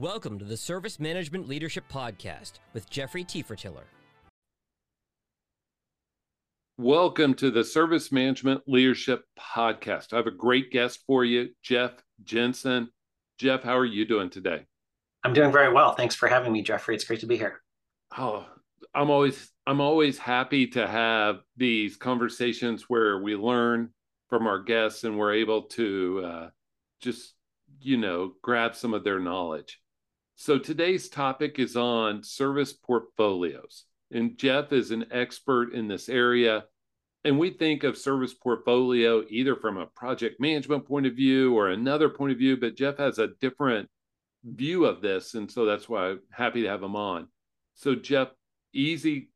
Welcome to the Service Management Leadership Podcast with Jeffrey Tefertiller. Welcome to the Service Management Leadership Podcast. I have a great guest for you, Jeff Jensen. Jeff, how are you doing today? I'm doing very well. Thanks for having me, Jeffrey. It's great to be here. Oh, I'm always I'm always happy to have these conversations where we learn from our guests and we're able to uh, just you know grab some of their knowledge. So today's topic is on service portfolios. And Jeff is an expert in this area. And we think of service portfolio either from a project management point of view or another point of view, but Jeff has a different view of this. And so that's why I'm happy to have him on. So, Jeff, easy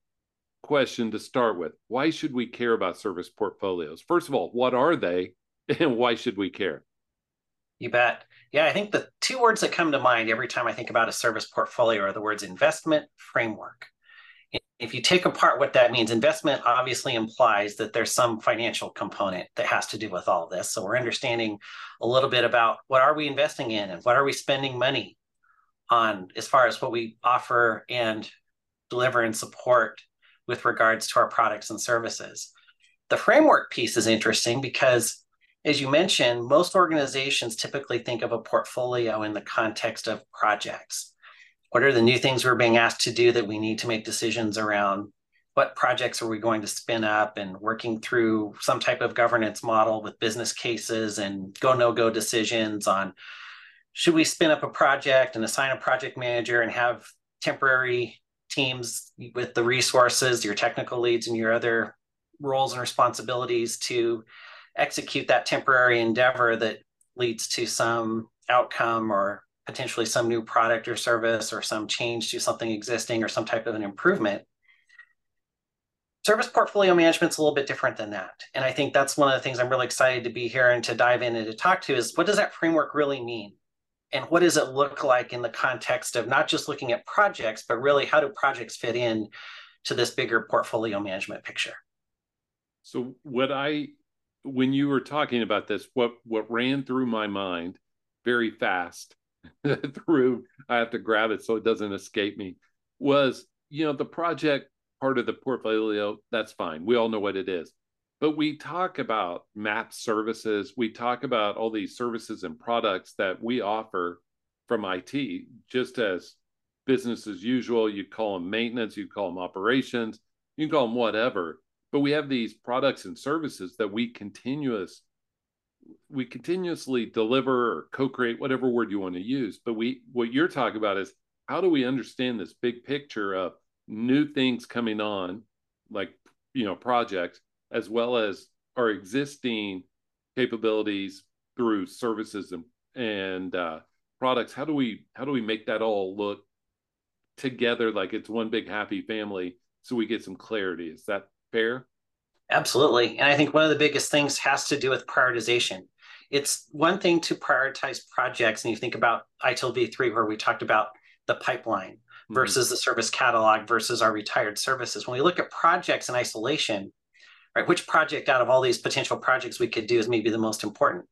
question to start with. Why should we care about service portfolios? First of all, what are they and why should we care? You bet. Yeah, I think the two words that come to mind every time I think about a service portfolio are the words investment framework. If you take apart what that means, investment obviously implies that there's some financial component that has to do with all this. So we're understanding a little bit about what are we investing in and what are we spending money on as far as what we offer and deliver and support with regards to our products and services. The framework piece is interesting because as you mentioned, most organizations typically think of a portfolio in the context of projects. What are the new things we're being asked to do that we need to make decisions around? What projects are we going to spin up and working through some type of governance model with business cases and go no go decisions on should we spin up a project and assign a project manager and have temporary teams with the resources, your technical leads, and your other roles and responsibilities to execute that temporary endeavor that leads to some outcome or potentially some new product or service or some change to something existing or some type of an improvement. Service portfolio management is a little bit different than that. And I think that's one of the things I'm really excited to be here and to dive in and to talk to is what does that framework really mean? And what does it look like in the context of not just looking at projects, but really how do projects fit in to this bigger portfolio management picture? So what I when you were talking about this, what what ran through my mind very fast through I have to grab it so it doesn't escape me was you know the project part of the portfolio that's fine. We all know what it is. But we talk about map services. We talk about all these services and products that we offer from IT just as business as usual. You call them maintenance you call them operations you can call them whatever but we have these products and services that we continuous we continuously deliver or co-create whatever word you want to use. But we what you're talking about is how do we understand this big picture of new things coming on like you know projects as well as our existing capabilities through services and and uh, products? How do we how do we make that all look together like it's one big happy family so we get some clarity? Is that Absolutely. And I think one of the biggest things has to do with prioritization. It's one thing to prioritize projects, and you think about ITIL v3, where we talked about the pipeline mm-hmm. versus the service catalog versus our retired services. When we look at projects in isolation, right, which project out of all these potential projects we could do is maybe the most important?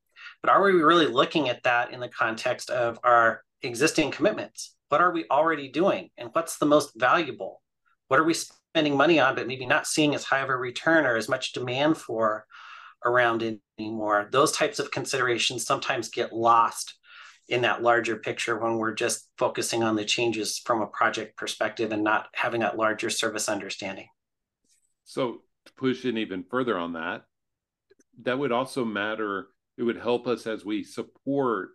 But are we really looking at that in the context of our existing commitments? What are we already doing? And what's the most valuable? What are we spending money on, but maybe not seeing as high of a return or as much demand for around anymore. Those types of considerations sometimes get lost in that larger picture when we're just focusing on the changes from a project perspective and not having that larger service understanding. So, to push in even further on that, that would also matter. It would help us as we support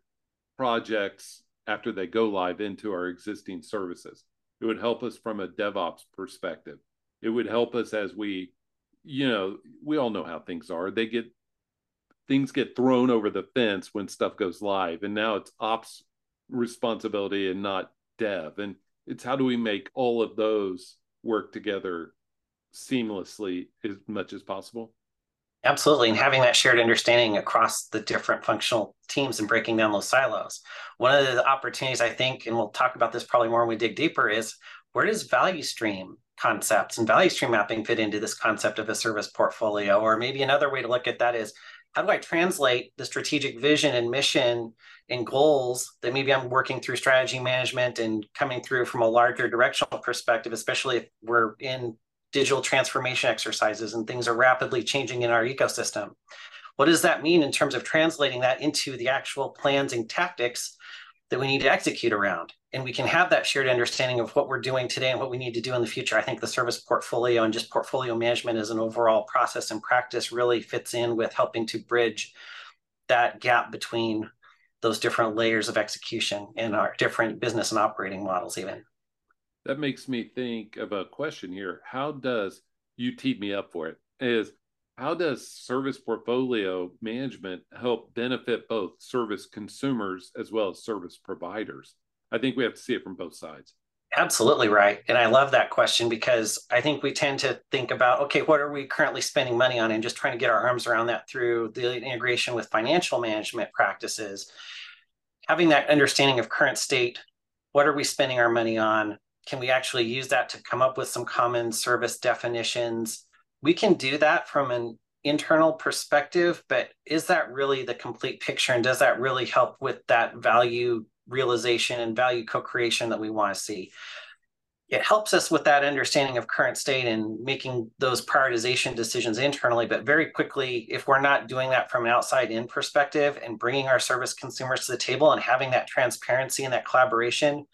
projects after they go live into our existing services. It would help us from a DevOps perspective. It would help us as we you know we all know how things are. They get things get thrown over the fence when stuff goes live and now it's ops responsibility and not dev. And it's how do we make all of those work together seamlessly as much as possible absolutely and having that shared understanding across the different functional teams and breaking down those silos one of the opportunities i think and we'll talk about this probably more when we dig deeper is where does value stream concepts and value stream mapping fit into this concept of a service portfolio? Or maybe another way to look at that is how do I translate the strategic vision and mission and goals that maybe I'm working through strategy management and coming through from a larger directional perspective, especially if we're in digital transformation exercises and things are rapidly changing in our ecosystem. What does that mean in terms of translating that into the actual plans and tactics that we need to execute around? And we can have that shared understanding of what we're doing today and what we need to do in the future. I think the service portfolio and just portfolio management as an overall process and practice really fits in with helping to bridge that gap between those different layers of execution in our different business and operating models even that makes me think of a question here. How does you teed me up for it is how does service portfolio management help benefit both service consumers as well as service providers? I think we have to see it from both sides. Absolutely right. And i love that question because i think we tend to think about okay what are we currently spending money on? And just trying to get our arms around that through the integration with financial management practices. Having that understanding of current state what are we spending our money on can we actually use that to come up with some common service definitions? We can do that from an internal perspective, but is that really the complete picture? And does that really help with that value realization and value co creation that we want to see? It helps us with that understanding of current state and making those prioritization decisions internally. But very quickly, if we're not doing that from an outside in perspective and bringing our service consumers to the table and having that transparency and that collaboration,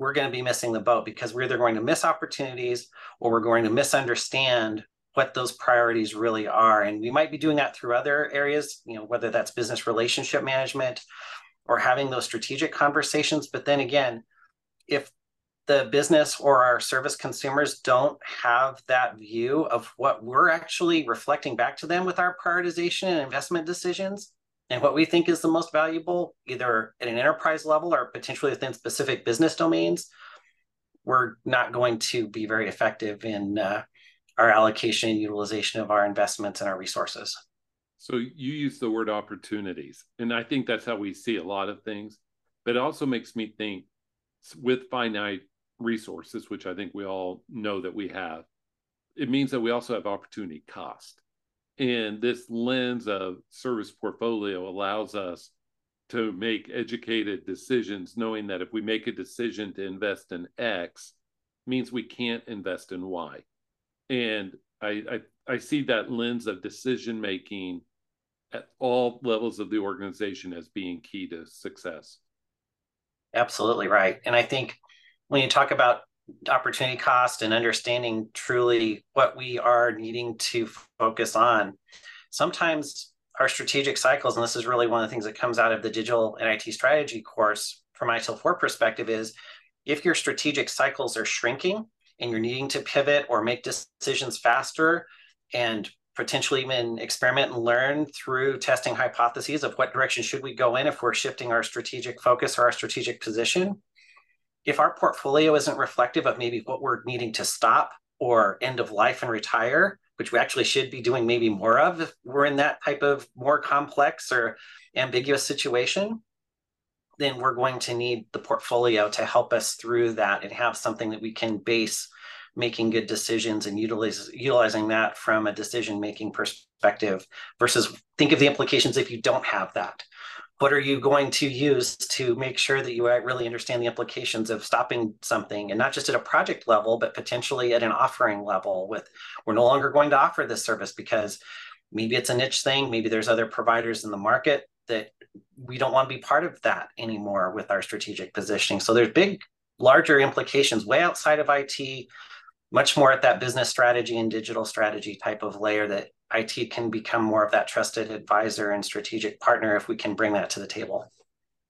we're going to be missing the boat because we're either going to miss opportunities or we're going to misunderstand what those priorities really are. And we might be doing that through other areas, you know, whether that's business relationship management or having those strategic conversations. But then again, if the business or our service consumers don't have that view of what we're actually reflecting back to them with our prioritization and investment decisions, and what we think is the most valuable, either at an enterprise level or potentially within specific business domains, we're not going to be very effective in uh, our allocation and utilization of our investments and our resources. So you use the word opportunities, and I think that's how we see a lot of things. But it also makes me think with finite resources, which I think we all know that we have, it means that we also have opportunity cost. And this lens of service portfolio allows us to make educated decisions, knowing that if we make a decision to invest in X, means we can't invest in Y. And I, I, I see that lens of decision making at all levels of the organization as being key to success. Absolutely right. And I think when you talk about opportunity cost and understanding truly what we are needing to focus on. Sometimes our strategic cycles, and this is really one of the things that comes out of the digital and IT strategy course from ITIL 4 perspective, is if your strategic cycles are shrinking and you're needing to pivot or make decisions faster and potentially even experiment and learn through testing hypotheses of what direction should we go in if we're shifting our strategic focus or our strategic position if our portfolio isn't reflective of maybe what we're needing to stop or end of life and retire, which we actually should be doing maybe more of if we're in that type of more complex or ambiguous situation, then we're going to need the portfolio to help us through that and have something that we can base making good decisions and utilize, utilizing that from a decision making perspective versus think of the implications if you don't have that what are you going to use to make sure that you really understand the implications of stopping something and not just at a project level but potentially at an offering level with we're no longer going to offer this service because maybe it's a niche thing maybe there's other providers in the market that we don't want to be part of that anymore with our strategic positioning. So there's big larger implications way outside of IT much more at that business strategy and digital strategy type of layer that IT can become more of that trusted advisor and strategic partner if we can bring that to the table.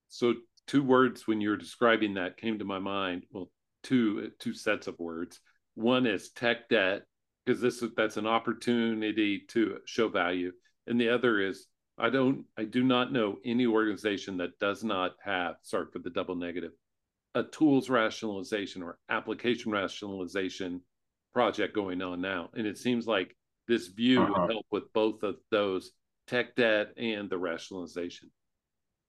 So, two words when you're describing that came to my mind. Well, two two sets of words. One is tech debt because this is that's an opportunity to show value, and the other is I don't I do not know any organization that does not have sorry for the double negative a tools rationalization or application rationalization project going on now, and it seems like this view uh-huh. would help with both of those tech debt and the rationalization.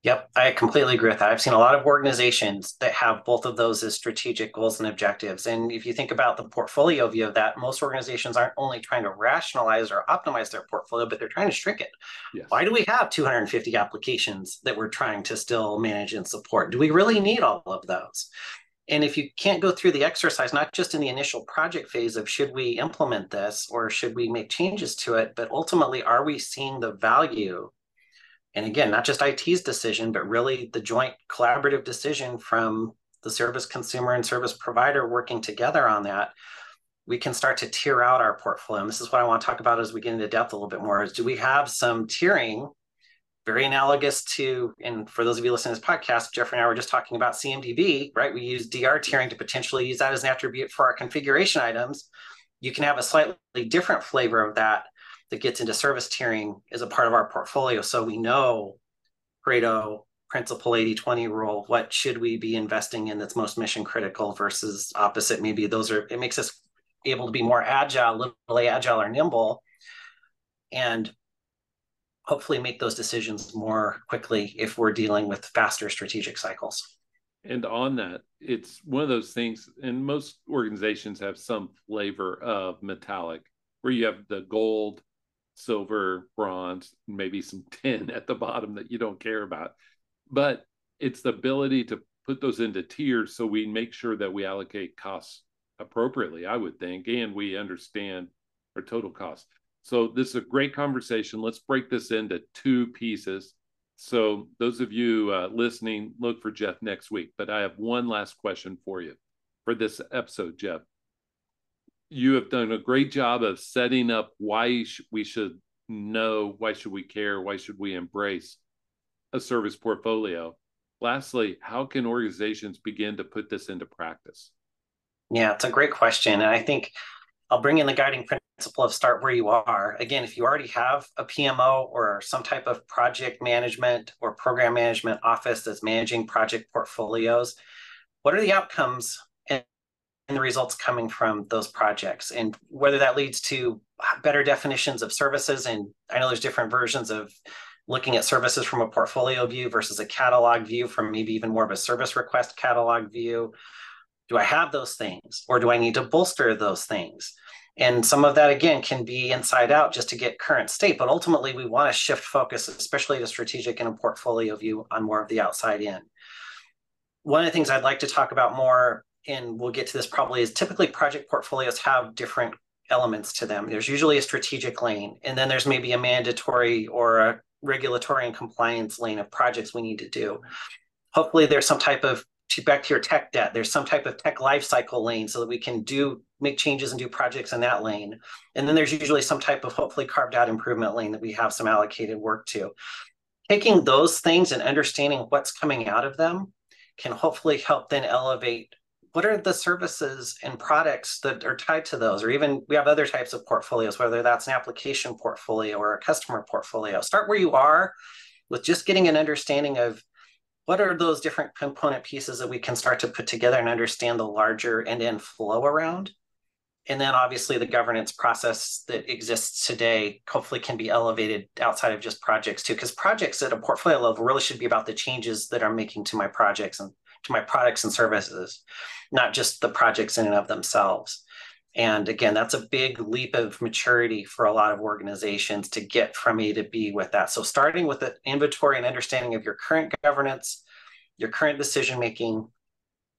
Yep, I completely agree with that. I've seen a lot of organizations that have both of those as strategic goals and objectives. And if you think about the portfolio view of that, most organizations aren't only trying to rationalize or optimize their portfolio, but they're trying to shrink it. Yes. Why do we have 250 applications that we're trying to still manage and support? Do we really need all of those? And if you can't go through the exercise, not just in the initial project phase of should we implement this or should we make changes to it, but ultimately, are we seeing the value and again, not just IT's decision, but really the joint collaborative decision from the service consumer and service provider working together on that, we can start to tier out our portfolio. And this is what I want to talk about as we get into depth a little bit more is do we have some tiering very analogous to, and for those of you listening to this podcast, Jeffrey and I were just talking about CMDB, right? We use DR tiering to potentially use that as an attribute for our configuration items. You can have a slightly different flavor of that that gets into service tiering is a part of our portfolio. So we know Pareto principle 80-20 rule, what should we be investing in that's most mission critical versus opposite? Maybe those are, it makes us able to be more agile, literally agile or nimble, and hopefully make those decisions more quickly if we're dealing with faster strategic cycles. And on that, it's one of those things, and most organizations have some flavor of metallic, where you have the gold, silver, bronze, maybe some tin at the bottom that you don't care about. But it's the ability to put those into tiers so we make sure that we allocate costs appropriately, I would think, and we understand our total cost. So this is a great conversation. Let's break this into two pieces. So those of you uh, listening, look for Jeff next week. But I have one last question for you for this episode, Jeff you have done a great job of setting up why we should know, why should we care, why should we embrace a service portfolio. Lastly, how can organizations begin to put this into practice? Yeah, it's a great question. And I think I'll bring in the guiding principle of start where you are. Again, if you already have a PMO or some type of project management or program management office that's managing project portfolios, what are the outcomes and the results coming from those projects and whether that leads to better definitions of services and i know there's different versions of looking at services from a portfolio view versus a catalog view from maybe even more of a service request catalog view do i have those things or do i need to bolster those things and some of that again can be inside out just to get current state but ultimately we want to shift focus especially to strategic and a portfolio view on more of the outside in one of the things i'd like to talk about more and we'll get to this probably, is typically project portfolios have different elements to them. There's usually a strategic lane, and then there's maybe a mandatory or a regulatory and compliance lane of projects we need to do. Hopefully, there's some type of back to your tech debt. There's some type of tech lifecycle lane so that we can do make changes and do projects in that lane. And then there's usually some type of hopefully carved out improvement lane that we have some allocated work to. Taking those things and understanding what's coming out of them can hopefully help then elevate what are the services and products that are tied to those or even we have other types of portfolios whether that's an application portfolio or a customer portfolio start where you are with just getting an understanding of what are those different component pieces that we can start to put together and understand the larger end-to-end flow around and then obviously the governance process that exists today hopefully can be elevated outside of just projects too because projects at a portfolio level really should be about the changes that i'm making to my projects and to my products and services not just the projects in and of themselves. And again, that's a big leap of maturity for a lot of organizations to get from A to B with that. So, starting with the inventory and understanding of your current governance, your current decision making,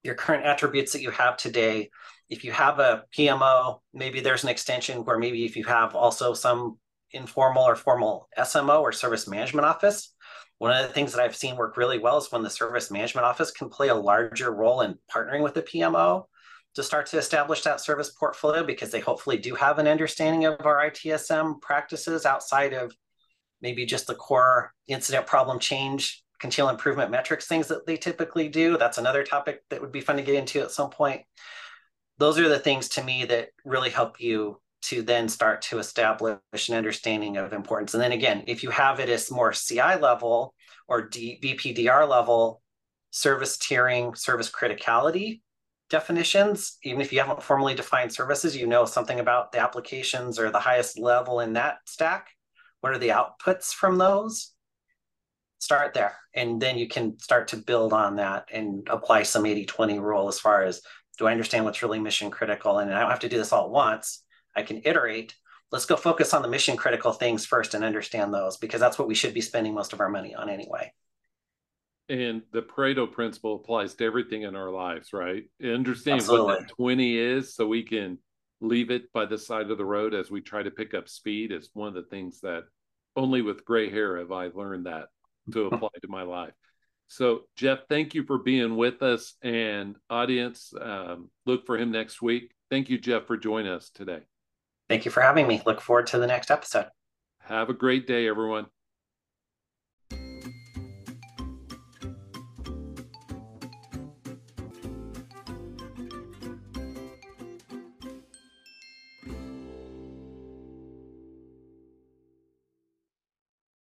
your current attributes that you have today. If you have a PMO, maybe there's an extension where maybe if you have also some informal or formal SMO or service management office, one of the things that I've seen work really well is when the service management office can play a larger role in partnering with the PMO to start to establish that service portfolio because they hopefully do have an understanding of our ITSM practices outside of maybe just the core incident problem change, continual improvement metrics things that they typically do. That's another topic that would be fun to get into at some point. Those are the things to me that really help you to then start to establish an understanding of importance. And then again, if you have it as more CI level or D, BPDR level, service tiering, service criticality definitions, even if you haven't formally defined services, you know something about the applications or the highest level in that stack. What are the outputs from those? start there and then you can start to build on that and apply some 80 20 rule as far as do i understand what's really mission critical and i don't have to do this all at once i can iterate let's go focus on the mission critical things first and understand those because that's what we should be spending most of our money on anyway and the pareto principle applies to everything in our lives right understand Absolutely. what that 20 is so we can leave it by the side of the road as we try to pick up speed is one of the things that only with gray hair have i learned that to apply to my life. So, Jeff, thank you for being with us. And audience, um, look for him next week. Thank you, Jeff, for joining us today. Thank you for having me. Look forward to the next episode. Have a great day, everyone.